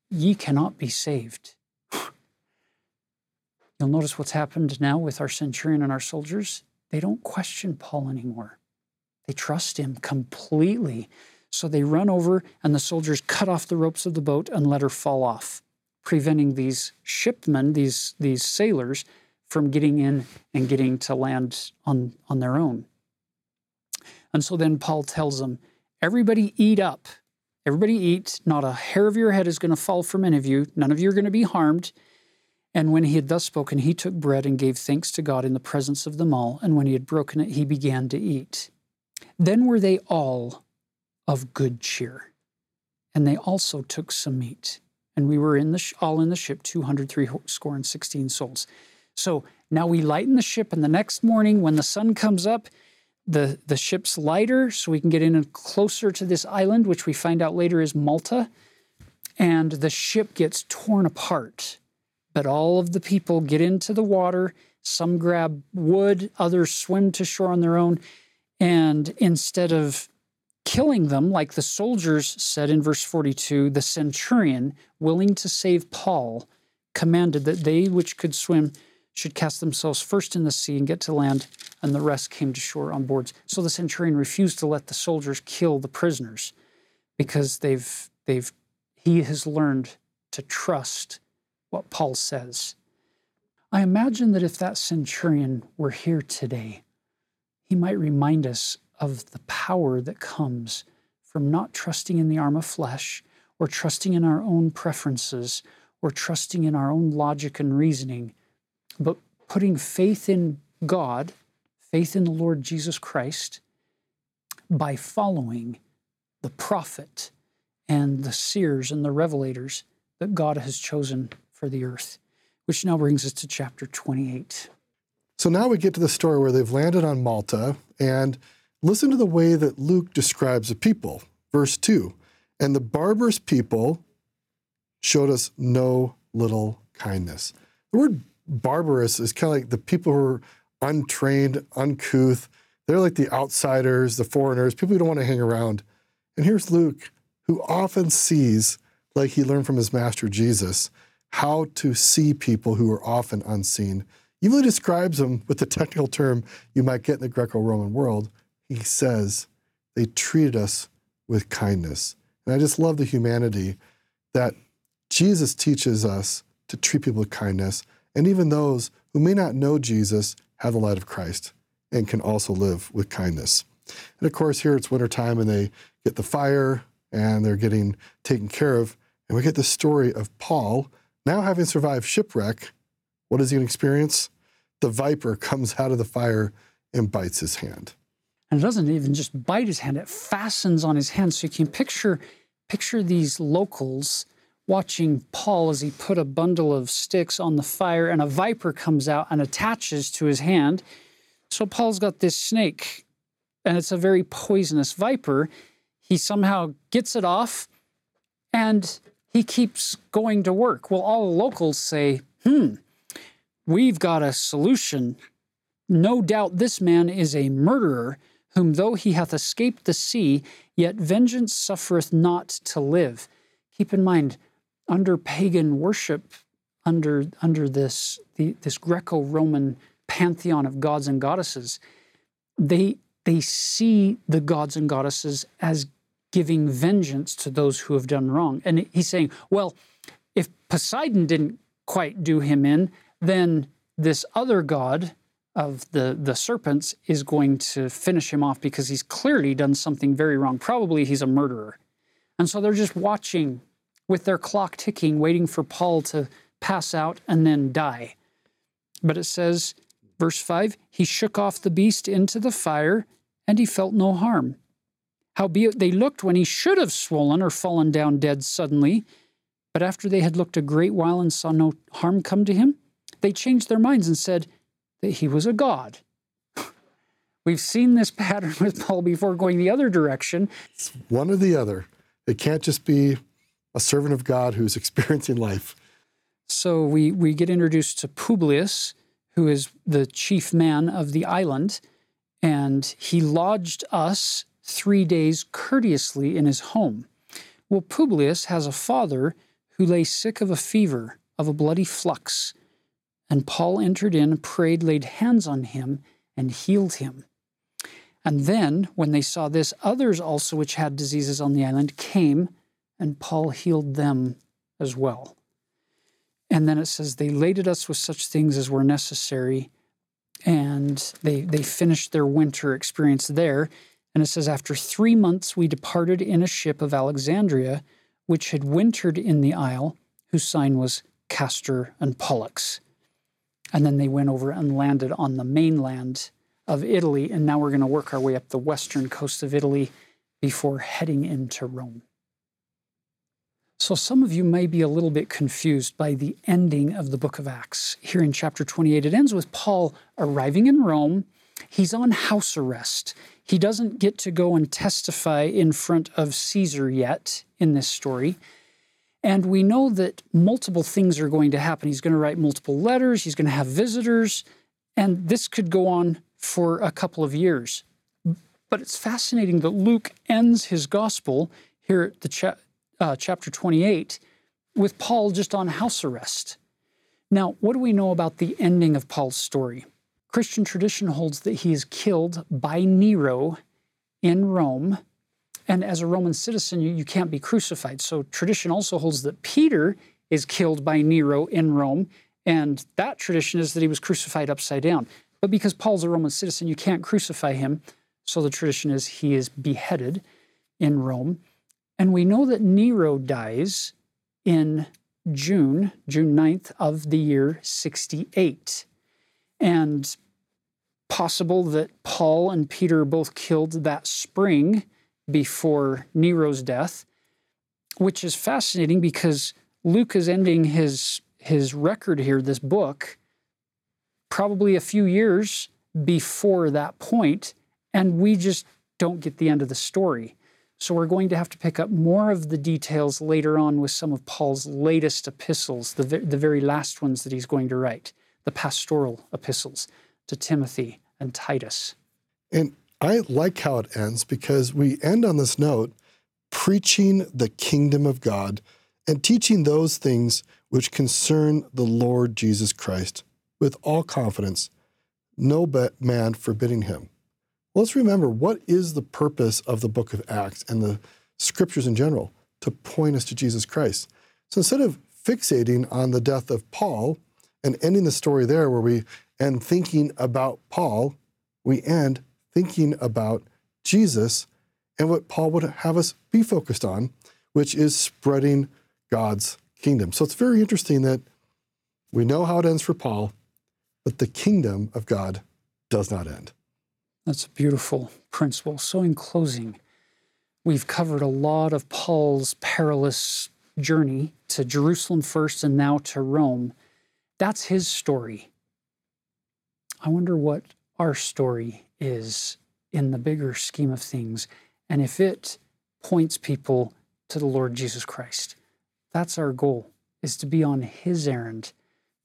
ye cannot be saved. You'll notice what's happened now with our centurion and our soldiers. They don't question Paul anymore, they trust him completely. So they run over, and the soldiers cut off the ropes of the boat and let her fall off, preventing these shipmen, these, these sailors, from getting in and getting to land on, on their own. And so then Paul tells them, Everybody eat up. Everybody eat. Not a hair of your head is going to fall from any of you. None of you are going to be harmed. And when he had thus spoken, he took bread and gave thanks to God in the presence of them all. And when he had broken it, he began to eat. Then were they all of good cheer. And they also took some meat. And we were in the sh- all in the ship, 203 score and 16 souls. So now we lighten the ship, and the next morning, when the sun comes up, the, the ship's lighter, so we can get in closer to this island, which we find out later is Malta. And the ship gets torn apart. But all of the people get into the water. Some grab wood, others swim to shore on their own. And instead of killing them, like the soldiers said in verse 42, the centurion, willing to save Paul, commanded that they which could swim should cast themselves first in the sea and get to land, and the rest came to shore on boards. So the centurion refused to let the soldiers kill the prisoners because they've they've he has learned to trust what Paul says. I imagine that if that centurion were here today, he might remind us of the power that comes from not trusting in the arm of flesh or trusting in our own preferences or trusting in our own logic and reasoning but putting faith in God, faith in the Lord Jesus Christ, by following the prophet and the seers and the revelators that God has chosen for the earth. Which now brings us to chapter 28. So now we get to the story where they've landed on Malta, and listen to the way that Luke describes the people. Verse 2 And the barbarous people showed us no little kindness. The word barbarous is kind of like the people who are untrained, uncouth. They're like the outsiders, the foreigners, people who don't want to hang around. And here's Luke, who often sees, like he learned from his master Jesus, how to see people who are often unseen. Even though he describes them with the technical term you might get in the Greco Roman world, he says, they treated us with kindness. And I just love the humanity that Jesus teaches us to treat people with kindness. And even those who may not know Jesus have the light of Christ and can also live with kindness. And of course, here it's wintertime and they get the fire and they're getting taken care of. And we get the story of Paul now having survived shipwreck. What is he going to experience? The viper comes out of the fire and bites his hand. And it doesn't even just bite his hand, it fastens on his hand. So you can picture picture these locals watching Paul as he put a bundle of sticks on the fire and a viper comes out and attaches to his hand. So Paul's got this snake and it's a very poisonous viper. He somehow gets it off and he keeps going to work. Well, all the locals say, hmm, we've got a solution. No doubt this man is a murderer, whom though he hath escaped the sea, yet vengeance suffereth not to live. Keep in mind, under pagan worship, under under this the, this Greco-Roman pantheon of gods and goddesses, they they see the gods and goddesses as giving vengeance to those who have done wrong. And he's saying, well, if Poseidon didn't quite do him in, then this other god of the, the serpents is going to finish him off because he's clearly done something very wrong. Probably he's a murderer. And so they're just watching with their clock ticking, waiting for Paul to pass out and then die. But it says, verse 5 He shook off the beast into the fire, and he felt no harm. Howbeit they looked when he should have swollen or fallen down dead suddenly. But after they had looked a great while and saw no harm come to him, they changed their minds and said that he was a god. We've seen this pattern with Paul before going the other direction. It's one or the other. It can't just be a servant of God who's experiencing life. So we, we get introduced to Publius, who is the chief man of the island, and he lodged us three days courteously in his home. Well, Publius has a father who lay sick of a fever, of a bloody flux. And Paul entered in, prayed, laid hands on him, and healed him. And then, when they saw this, others also which had diseases on the island came, and Paul healed them as well. And then it says, They laded us with such things as were necessary, and they, they finished their winter experience there. And it says, After three months, we departed in a ship of Alexandria, which had wintered in the isle, whose sign was Castor and Pollux. And then they went over and landed on the mainland of Italy. And now we're going to work our way up the western coast of Italy before heading into Rome. So, some of you may be a little bit confused by the ending of the book of Acts. Here in chapter 28, it ends with Paul arriving in Rome. He's on house arrest. He doesn't get to go and testify in front of Caesar yet in this story. And we know that multiple things are going to happen. He's going to write multiple letters, he's going to have visitors, and this could go on for a couple of years. But it's fascinating that Luke ends his gospel here at the cha- uh, chapter 28 with Paul just on house arrest. Now, what do we know about the ending of Paul's story? Christian tradition holds that he is killed by Nero in Rome and as a Roman citizen, you, you can't be crucified. So tradition also holds that Peter is killed by Nero in Rome. And that tradition is that he was crucified upside down. But because Paul's a Roman citizen, you can't crucify him. So the tradition is he is beheaded in Rome. And we know that Nero dies in June, June 9th of the year 68. And possible that Paul and Peter both killed that spring before Nero's death, which is fascinating because Luke is ending his his record here, this book, probably a few years before that point, and we just don't get the end of the story. So we're going to have to pick up more of the details later on with some of Paul's latest epistles, the, the very last ones that he's going to write, the pastoral epistles to Timothy and Titus. And I like how it ends because we end on this note preaching the kingdom of God and teaching those things which concern the Lord Jesus Christ with all confidence, no man forbidding him. Let's remember what is the purpose of the book of Acts and the scriptures in general to point us to Jesus Christ. So instead of fixating on the death of Paul and ending the story there where we end thinking about Paul, we end thinking about Jesus and what Paul would have us be focused on, which is spreading God's kingdom. So it's very interesting that we know how it ends for Paul, but the kingdom of God does not end. That's a beautiful principle. So, in closing, we've covered a lot of Paul's perilous journey to Jerusalem first and now to Rome. That's his story. I wonder what our story is in the bigger scheme of things, and if it points people to the Lord Jesus Christ. That's our goal, is to be on His errand,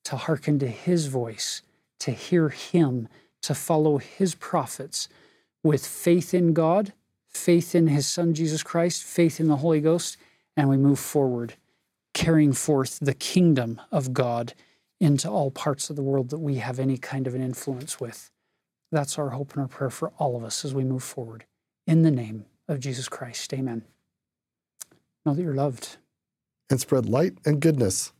to hearken to His voice, to hear Him, to follow His prophets with faith in God, faith in His Son Jesus Christ, faith in the Holy Ghost, and we move forward, carrying forth the kingdom of God into all parts of the world that we have any kind of an influence with. That's our hope and our prayer for all of us as we move forward. In the name of Jesus Christ, amen. Know that you're loved. And spread light and goodness